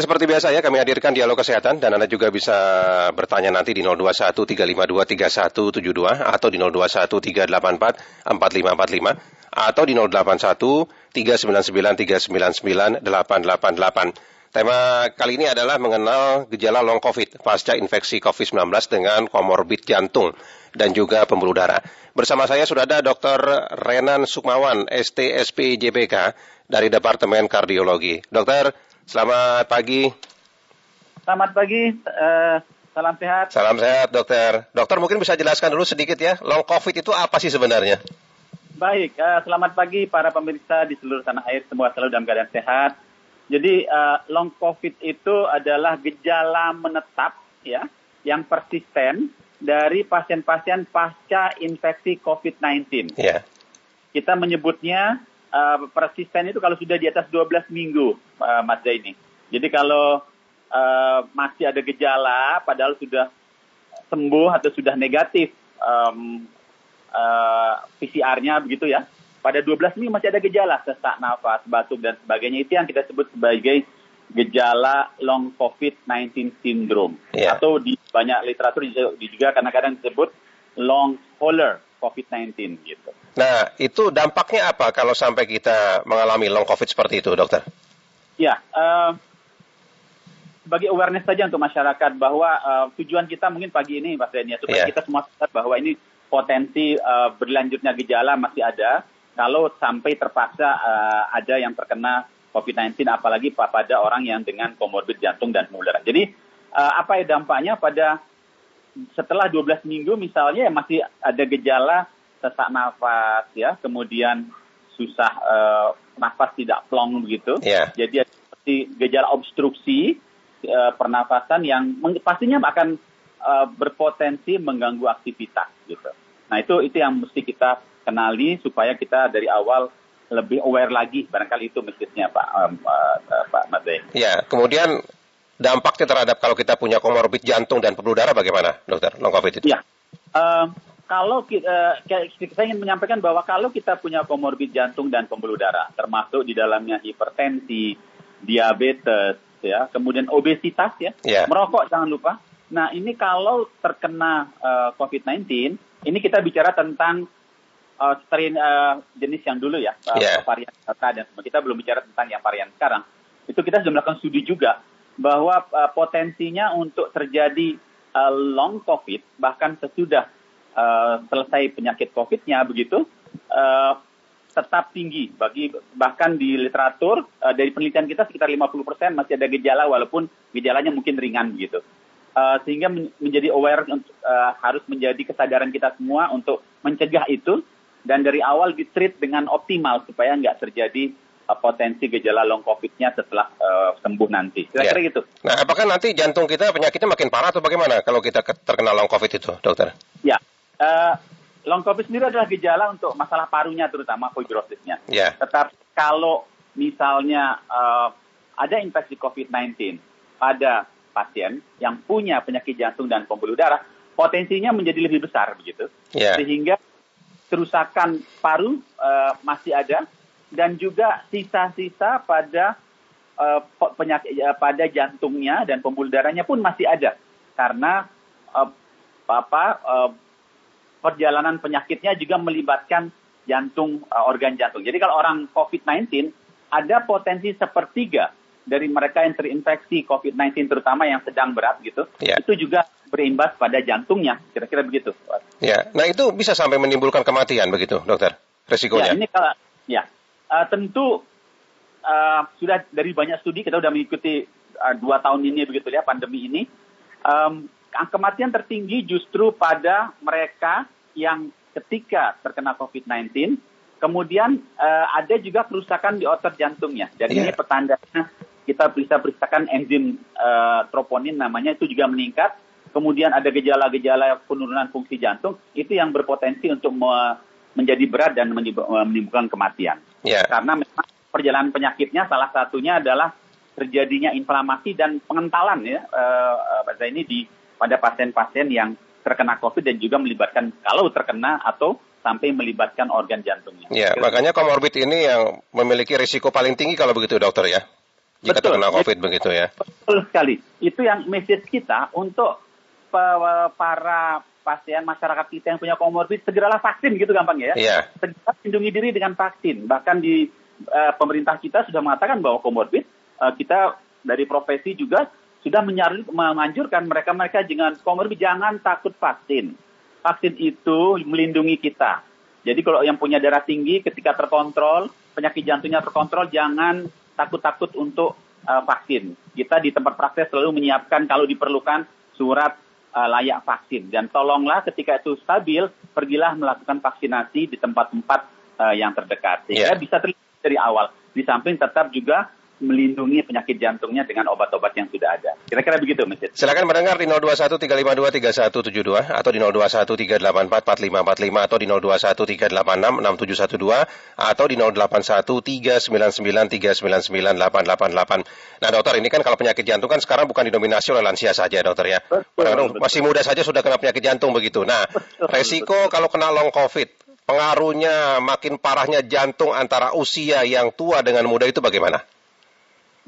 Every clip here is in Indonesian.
Dan seperti biasa ya kami hadirkan dialog kesehatan dan Anda juga bisa bertanya nanti di 0213523172 atau di 0213844545 atau di 081399399888. Tema kali ini adalah mengenal gejala long COVID pasca infeksi COVID-19 dengan komorbid jantung dan juga pembuluh darah. Bersama saya sudah ada Dr. Renan Sukmawan, STSP JPK dari Departemen Kardiologi. Dokter, selamat pagi. Selamat pagi, uh, salam sehat. Salam sehat, dokter. Dokter mungkin bisa jelaskan dulu sedikit ya, long COVID itu apa sih sebenarnya? Baik, uh, selamat pagi para pemirsa di seluruh tanah air, semua selalu dalam keadaan sehat jadi uh, long COVID itu adalah gejala menetap ya yang persisten dari pasien-pasien pasca infeksi COVID-19. Yeah. Kita menyebutnya uh, persisten itu kalau sudah di atas 12 minggu, uh, Mas Zaini. Jadi kalau uh, masih ada gejala, padahal sudah sembuh atau sudah negatif um, uh, PCR-nya begitu ya, pada 12 minggu masih ada gejala sesak nafas, batuk dan sebagainya. Itu yang kita sebut sebagai gejala long COVID-19 syndrome. Yeah. Atau di banyak literatur juga kadang-kadang disebut long hauler COVID-19 gitu. Nah, itu dampaknya apa kalau sampai kita mengalami long COVID seperti itu, dokter? Ya, uh, sebagai awareness saja untuk masyarakat bahwa uh, tujuan kita mungkin pagi ini, Pak Denia, supaya yeah. kita semua sadar bahwa ini potensi uh, berlanjutnya gejala masih ada kalau sampai terpaksa uh, ada yang terkena COVID-19 apalagi pada orang yang dengan komorbid jantung dan pembuluh darah. Jadi uh, apa ya dampaknya pada setelah 12 minggu misalnya ya masih ada gejala sesak nafas ya, kemudian susah uh, nafas tidak plong begitu. Yeah. Jadi seperti gejala obstruksi uh, pernafasan yang pastinya akan uh, berpotensi mengganggu aktivitas gitu. Nah itu itu yang mesti kita kenali supaya kita dari awal lebih aware lagi barangkali itu mestinya Pak um, uh, uh, Pak Made. Ya, kemudian dampaknya terhadap kalau kita punya komorbid jantung dan pembuluh darah bagaimana, dokter? Long COVID itu? Ya, uh, kalau kita, uh, saya ingin menyampaikan bahwa kalau kita punya komorbid jantung dan pembuluh darah, termasuk di dalamnya hipertensi, diabetes, ya, kemudian obesitas, ya, yeah. merokok jangan lupa. Nah, ini kalau terkena uh, COVID-19, ini kita bicara tentang uh, strain uh, jenis yang dulu ya, uh, yeah. varian Delta dan semua. Kita belum bicara tentang yang varian sekarang. Itu kita sudah melakukan studi juga bahwa uh, potensinya untuk terjadi uh, long COVID bahkan sesudah uh, selesai penyakit COVID-nya begitu uh, tetap tinggi bagi bahkan di literatur uh, dari penelitian kita sekitar 50% masih ada gejala walaupun gejalanya mungkin ringan begitu. Uh, sehingga men menjadi aware uh, harus menjadi kesadaran kita semua untuk mencegah itu dan dari awal ditreat dengan optimal supaya nggak terjadi potensi gejala long COVID-nya setelah uh, sembuh nanti. Kira-kira ya. gitu. Nah, apakah nanti jantung kita penyakitnya makin parah atau bagaimana kalau kita terkena long COVID itu, dokter? Ya, uh, long COVID sendiri adalah gejala untuk masalah parunya terutama fibrosisnya. Ya. Tetap kalau misalnya uh, ada infeksi COVID-19 pada pasien yang punya penyakit jantung dan pembuluh darah, potensinya menjadi lebih besar begitu. Yeah. Sehingga kerusakan paru uh, masih ada dan juga sisa-sisa pada uh, penyakit uh, pada jantungnya dan pembuluh darahnya pun masih ada karena uh, apa uh, perjalanan penyakitnya juga melibatkan jantung uh, organ jantung. Jadi kalau orang COVID-19 ada potensi sepertiga dari mereka yang terinfeksi COVID-19 terutama yang sedang berat gitu, yeah. itu juga berimbas pada jantungnya, kira-kira begitu. Ya, nah itu bisa sampai menimbulkan kematian begitu, dokter, resikonya? Ya, ini kalau ya uh, tentu uh, sudah dari banyak studi kita sudah mengikuti uh, dua tahun ini begitu ya pandemi ini, um, kematian tertinggi justru pada mereka yang ketika terkena COVID-19 Kemudian uh, ada juga kerusakan di otot jantungnya. Dan yeah. ini petandanya kita bisa periksakan enzim uh, troponin namanya itu juga meningkat kemudian ada gejala-gejala penurunan fungsi jantung, itu yang berpotensi untuk me menjadi berat dan menimbulkan kematian. Yeah. Karena memang perjalanan penyakitnya salah satunya adalah terjadinya inflamasi dan pengentalan ya uh, uh, ini di pada pasien-pasien yang terkena COVID dan juga melibatkan kalau terkena atau sampai melibatkan organ jantungnya. Ya, makanya komorbid ini yang memiliki risiko paling tinggi kalau begitu dokter ya. jika Betul. terkena COVID begitu ya. Betul sekali. Itu yang message kita untuk para pasien masyarakat kita yang punya komorbid segeralah vaksin gitu gampang ya. Iya. Segera lindungi diri dengan vaksin. Bahkan di uh, pemerintah kita sudah mengatakan bahwa komorbid uh, kita dari profesi juga sudah menyarankan menganjurkan mereka-mereka dengan komorbid jangan takut vaksin. Vaksin itu melindungi kita. Jadi kalau yang punya darah tinggi ketika terkontrol, penyakit jantungnya terkontrol, jangan takut-takut untuk uh, vaksin. Kita di tempat praktek selalu menyiapkan kalau diperlukan surat uh, layak vaksin dan tolonglah ketika itu stabil pergilah melakukan vaksinasi di tempat-tempat uh, yang terdekat sehingga yeah. bisa terlihat dari awal. Di samping tetap juga melindungi penyakit jantungnya dengan obat-obat yang sudah ada. Kira-kira begitu, Mas. Silakan mendengar di 0213523172 atau di 0213844545 atau di 0213866712 atau di 081399399888. Nah, dokter, ini kan kalau penyakit jantung kan sekarang bukan didominasi oleh lansia saja, dokter ya. Betul, betul. Masih muda saja sudah kena penyakit jantung begitu. Nah, betul, resiko betul. kalau kena long COVID, pengaruhnya makin parahnya jantung antara usia yang tua dengan muda itu bagaimana?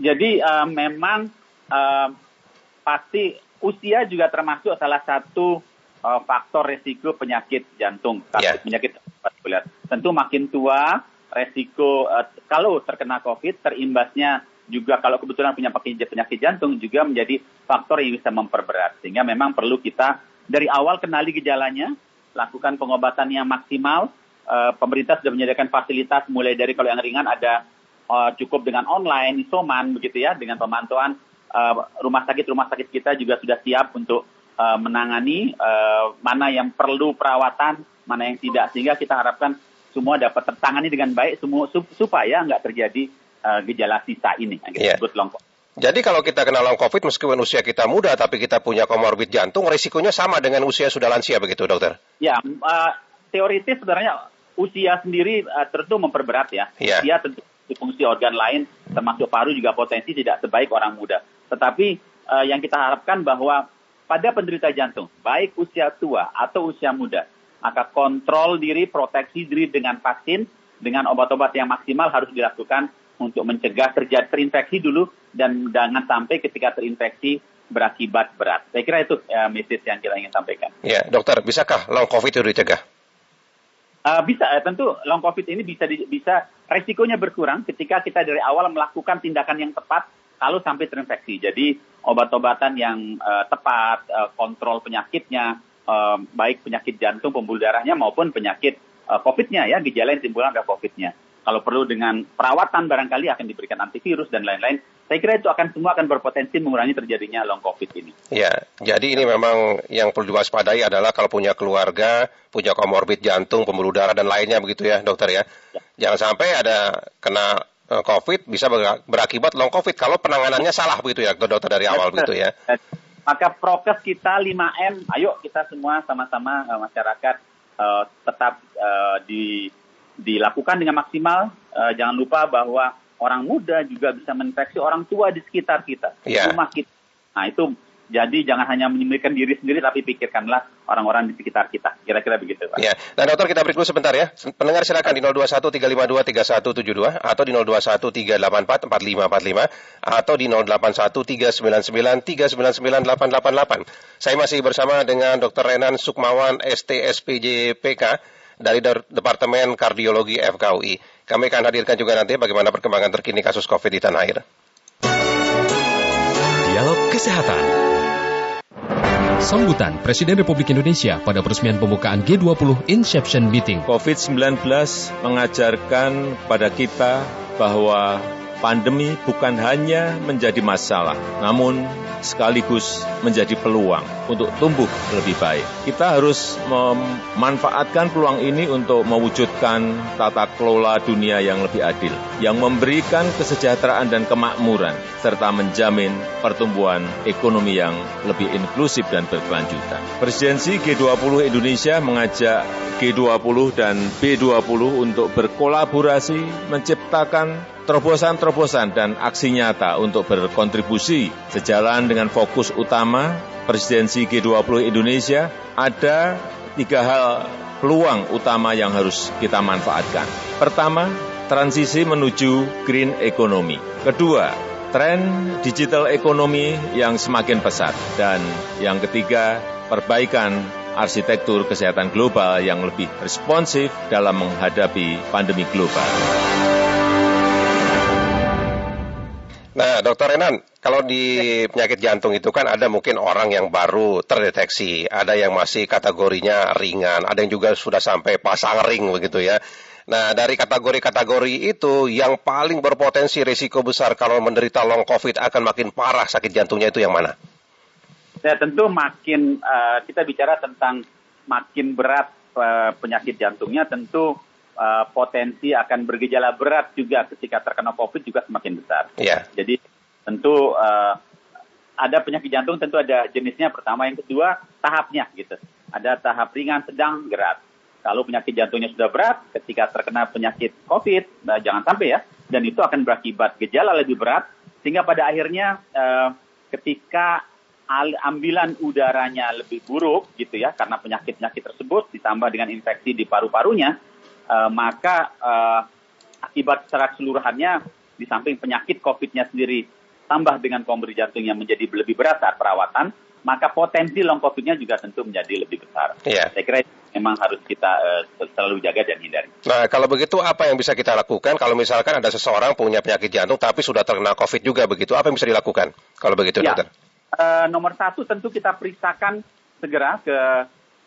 Jadi uh, memang uh, pasti usia juga termasuk salah satu uh, faktor resiko penyakit jantung, yeah. penyakit vaskuler. Tentu makin tua, resiko uh, kalau terkena COVID terimbasnya juga kalau kebetulan punya penyakit, penyakit jantung juga menjadi faktor yang bisa memperberat. Sehingga memang perlu kita dari awal kenali gejalanya, lakukan pengobatan yang maksimal. Uh, pemerintah sudah menyediakan fasilitas mulai dari kalau yang ringan ada uh, cukup dengan online, isoman begitu ya, dengan pemantauan uh, rumah sakit rumah sakit kita juga sudah siap untuk uh, menangani uh, mana yang perlu perawatan, mana yang tidak, sehingga kita harapkan semua dapat tertangani dengan baik semua supaya nggak terjadi uh, gejala sisa ini, yang yeah. disebut long COVID. Jadi kalau kita kena long COVID meskipun usia kita muda tapi kita punya komorbid jantung, risikonya sama dengan usia sudah lansia begitu dokter? Ya, uh, teoritis sebenarnya usia sendiri uh, tentu memperberat ya. Yeah. Usia tentu fungsi organ lain termasuk paru juga potensi tidak sebaik orang muda. Tetapi uh, yang kita harapkan bahwa pada penderita jantung, baik usia tua atau usia muda, maka kontrol diri, proteksi diri dengan vaksin, dengan obat-obat yang maksimal harus dilakukan untuk mencegah terjadi terinfeksi dulu dan jangan sampai ketika terinfeksi berakibat berat. Saya kira itu ya, message yang kita ingin sampaikan. Ya, dokter, bisakah long COVID itu dicegah? Uh, bisa, uh, tentu long COVID ini bisa di, bisa resikonya berkurang ketika kita dari awal melakukan tindakan yang tepat kalau sampai terinfeksi. Jadi obat-obatan yang uh, tepat, uh, kontrol penyakitnya, uh, baik penyakit jantung, pembuluh darahnya maupun penyakit uh, COVID-nya ya, gejala yang timbul ada COVID-nya. Kalau perlu dengan perawatan barangkali akan diberikan antivirus dan lain-lain. Saya kira itu akan semua akan berpotensi mengurangi terjadinya long COVID ini. Ya, jadi ini memang yang perlu diwaspadai adalah kalau punya keluarga, punya komorbid jantung, pembuluh darah dan lainnya begitu ya, dokter ya. ya. Jangan sampai ada kena eh, COVID bisa berakibat long COVID kalau penanganannya salah begitu ya, dokter dari awal begitu ya. Maka prokes kita 5M, ayo kita semua sama-sama uh, masyarakat uh, tetap uh, di, dilakukan dengan maksimal. Uh, jangan lupa bahwa orang muda juga bisa menginfeksi orang tua di sekitar kita, yeah. rumah kita. Nah itu jadi jangan hanya menyembuhkan diri sendiri, tapi pikirkanlah orang-orang di sekitar kita. Kira-kira begitu, Pak. Ya. Nah, dokter kita break dulu sebentar ya. Pendengar silakan di 0213523172 atau di 0213844545 atau di 081399399888. Saya masih bersama dengan Dr. Renan Sukmawan, STSPJPK dari Departemen Kardiologi FKUI. Kami akan hadirkan juga nanti bagaimana perkembangan terkini kasus COVID di tanah air. Dialog Kesehatan Sambutan Presiden Republik Indonesia pada peresmian pembukaan G20 Inception Meeting. COVID-19 mengajarkan pada kita bahwa pandemi bukan hanya menjadi masalah, namun sekaligus menjadi peluang untuk tumbuh lebih baik. Kita harus memanfaatkan peluang ini untuk mewujudkan tata kelola dunia yang lebih adil, yang memberikan kesejahteraan dan kemakmuran, serta menjamin pertumbuhan ekonomi yang lebih inklusif dan berkelanjutan. Presidensi G20 Indonesia mengajak G20 dan B20 untuk berkolaborasi menciptakan terobosan-terobosan dan aksi nyata untuk berkontribusi sejalan dengan fokus utama presidensi G20 Indonesia, ada tiga hal peluang utama yang harus kita manfaatkan. Pertama, transisi menuju green economy. Kedua, tren digital ekonomi yang semakin pesat, dan yang ketiga, perbaikan arsitektur kesehatan global yang lebih responsif dalam menghadapi pandemi global. Nah, Dokter Renan, kalau di penyakit jantung itu kan ada mungkin orang yang baru terdeteksi, ada yang masih kategorinya ringan, ada yang juga sudah sampai pasang ring begitu ya. Nah, dari kategori-kategori itu yang paling berpotensi risiko besar kalau menderita long COVID akan makin parah sakit jantungnya itu yang mana? Ya, tentu makin uh, kita bicara tentang makin berat uh, penyakit jantungnya, tentu uh, potensi akan bergejala berat juga ketika terkena COVID juga semakin besar. Yeah. Jadi tentu uh, ada penyakit jantung tentu ada jenisnya pertama, yang kedua tahapnya gitu. Ada tahap ringan, sedang, berat. Kalau penyakit jantungnya sudah berat, ketika terkena penyakit COVID, nah jangan sampai ya, dan itu akan berakibat gejala lebih berat, sehingga pada akhirnya uh, ketika ambilan udaranya lebih buruk gitu ya, karena penyakit-penyakit tersebut ditambah dengan infeksi di paru-parunya, uh, maka uh, akibat secara keseluruhannya di samping penyakit COVID-nya sendiri tambah dengan komorbid jantung yang menjadi lebih berat saat perawatan, maka potensi long COVID-nya juga tentu menjadi lebih besar. Yeah. Saya kira memang harus kita uh, selalu jaga dan hindari. Nah, kalau begitu apa yang bisa kita lakukan kalau misalkan ada seseorang punya penyakit jantung tapi sudah terkena COVID juga begitu? Apa yang bisa dilakukan kalau begitu, ya. dokter? Uh, nomor satu tentu kita periksakan segera ke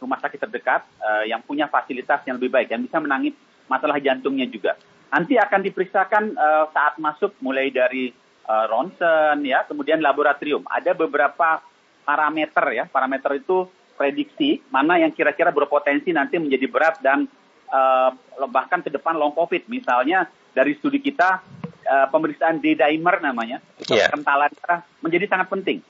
rumah sakit terdekat uh, yang punya fasilitas yang lebih baik, yang bisa menangis masalah jantungnya juga. Nanti akan diperiksakan uh, saat masuk mulai dari uh, ronsen ya, kemudian laboratorium. Ada beberapa parameter ya, parameter itu prediksi mana yang kira-kira berpotensi nanti menjadi berat dan uh, bahkan ke depan long covid. Misalnya dari studi kita uh, pemeriksaan D-dimer namanya, yeah. kentalan darah menjadi sangat penting.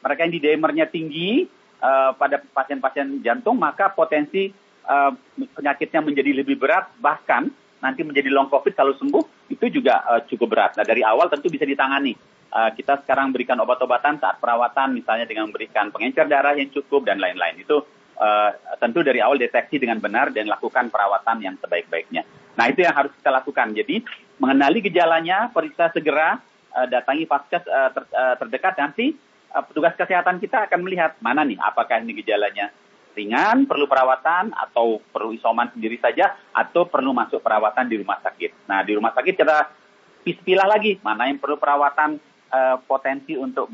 Mereka yang D-dimernya tinggi uh, pada pasien-pasien jantung maka potensi uh, penyakitnya menjadi lebih berat bahkan nanti menjadi long covid kalau sembuh itu juga uh, cukup berat. Nah dari awal tentu bisa ditangani. Uh, kita sekarang berikan obat-obatan saat perawatan misalnya dengan memberikan pengencer darah yang cukup dan lain-lain. Itu uh, tentu dari awal deteksi dengan benar dan lakukan perawatan yang sebaik-baiknya. Nah itu yang harus kita lakukan. Jadi mengenali gejalanya, periksa segera, datangi vaskes ter, terdekat nanti petugas kesehatan kita akan melihat mana nih apakah ini gejalanya ringan, perlu perawatan atau perlu isoman sendiri saja atau perlu masuk perawatan di rumah sakit. Nah di rumah sakit kita pilih lagi mana yang perlu perawatan uh, potensi untuk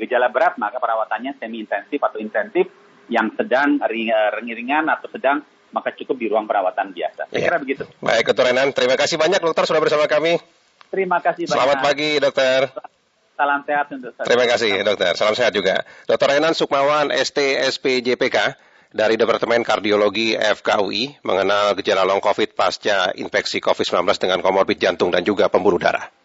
gejala berat, maka perawatannya semi intensif atau intensif yang sedang eh, ringan atau sedang maka cukup di ruang perawatan biasa. Saya ya. kira begitu. Baik, Dokter Renan. Terima kasih banyak dokter sudah bersama kami. Terima kasih banyak. Selamat pagi, dokter. Salam sehat untuk saya. Terima kasih, dokter. Salam sehat juga. Dokter Renan Sukmawan, STSPJPK dari Departemen Kardiologi FKUI mengenal gejala long COVID pasca infeksi COVID-19 dengan komorbid jantung dan juga pembuluh darah.